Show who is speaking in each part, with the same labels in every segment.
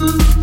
Speaker 1: Mm-hmm.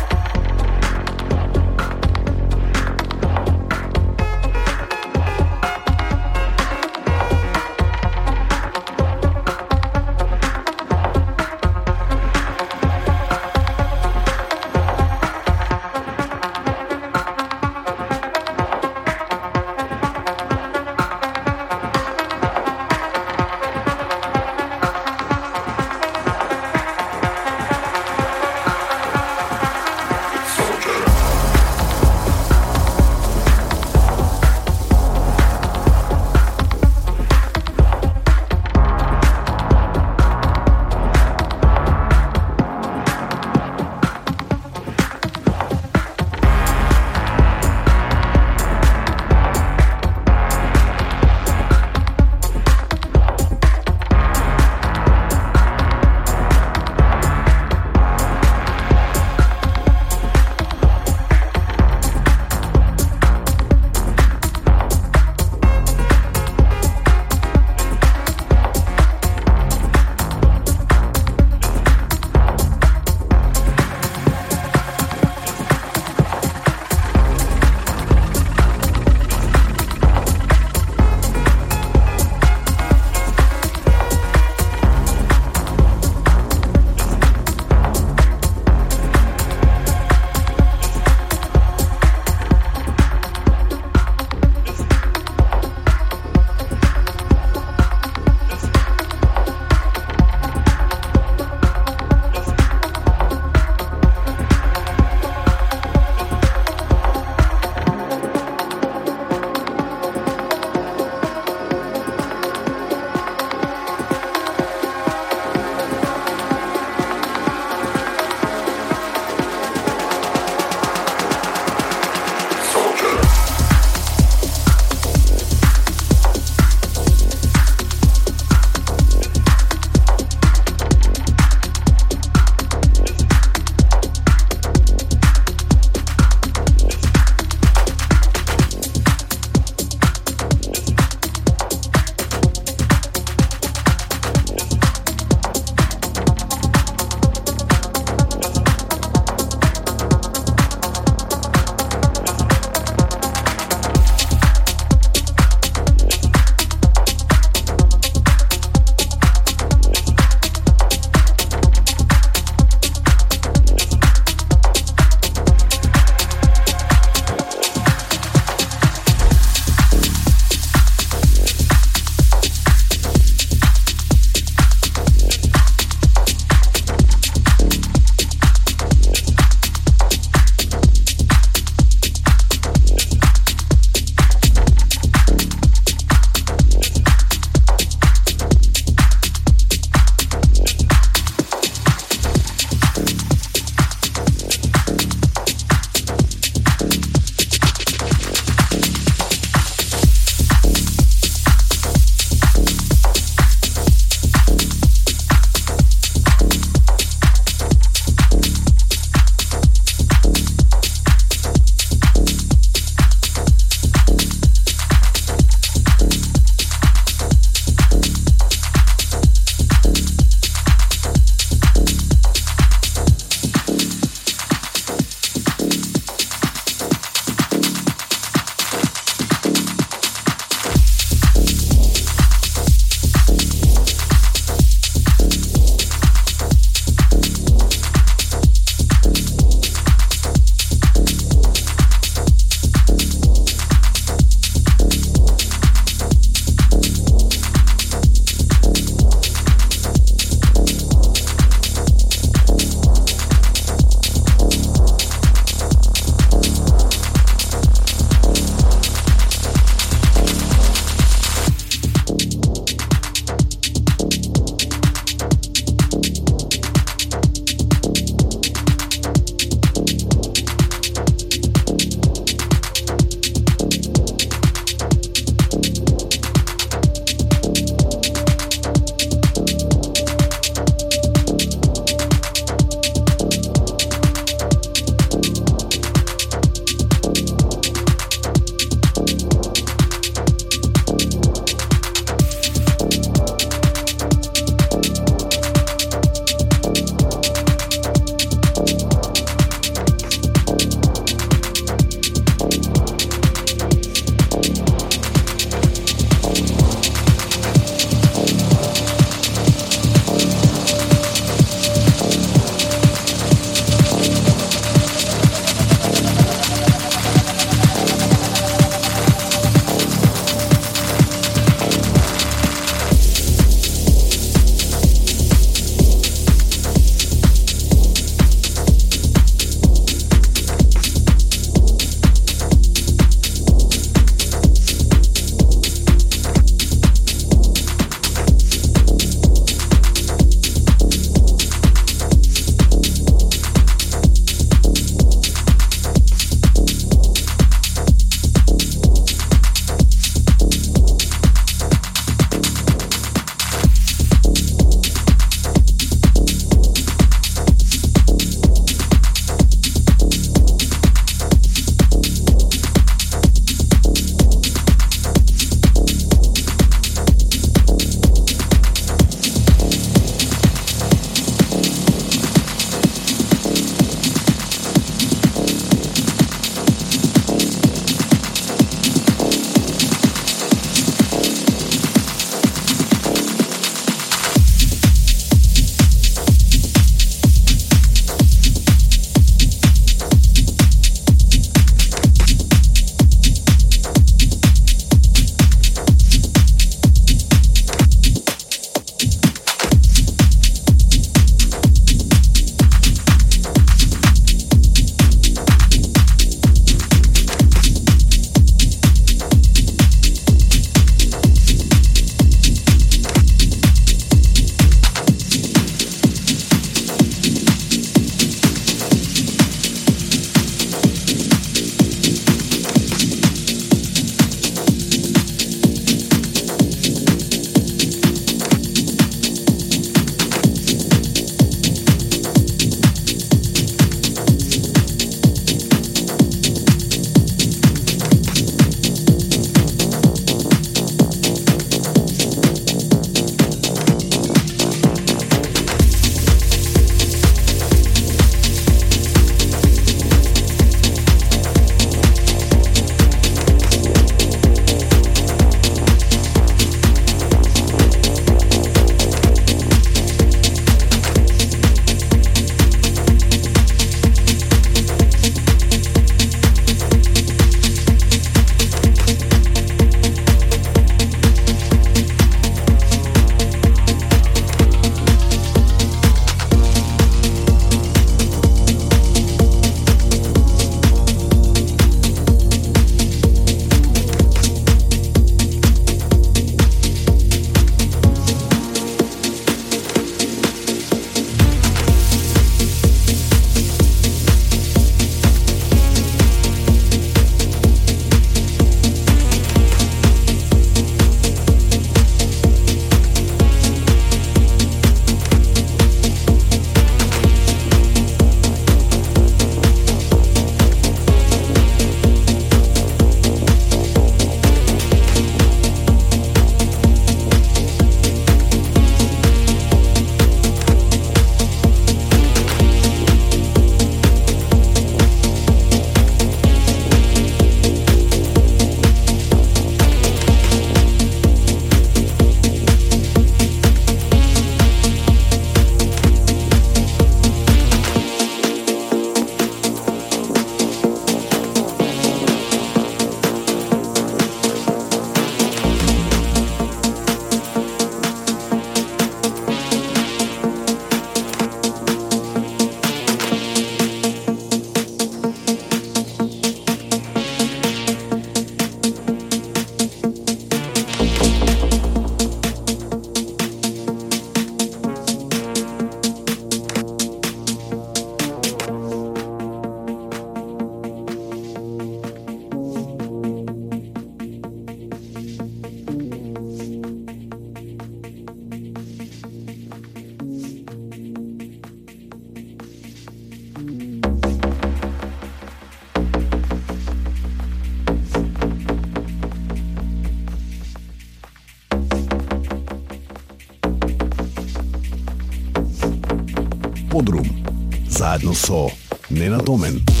Speaker 1: Zajedno so Nenad Omen.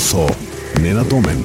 Speaker 1: со Нена Томен.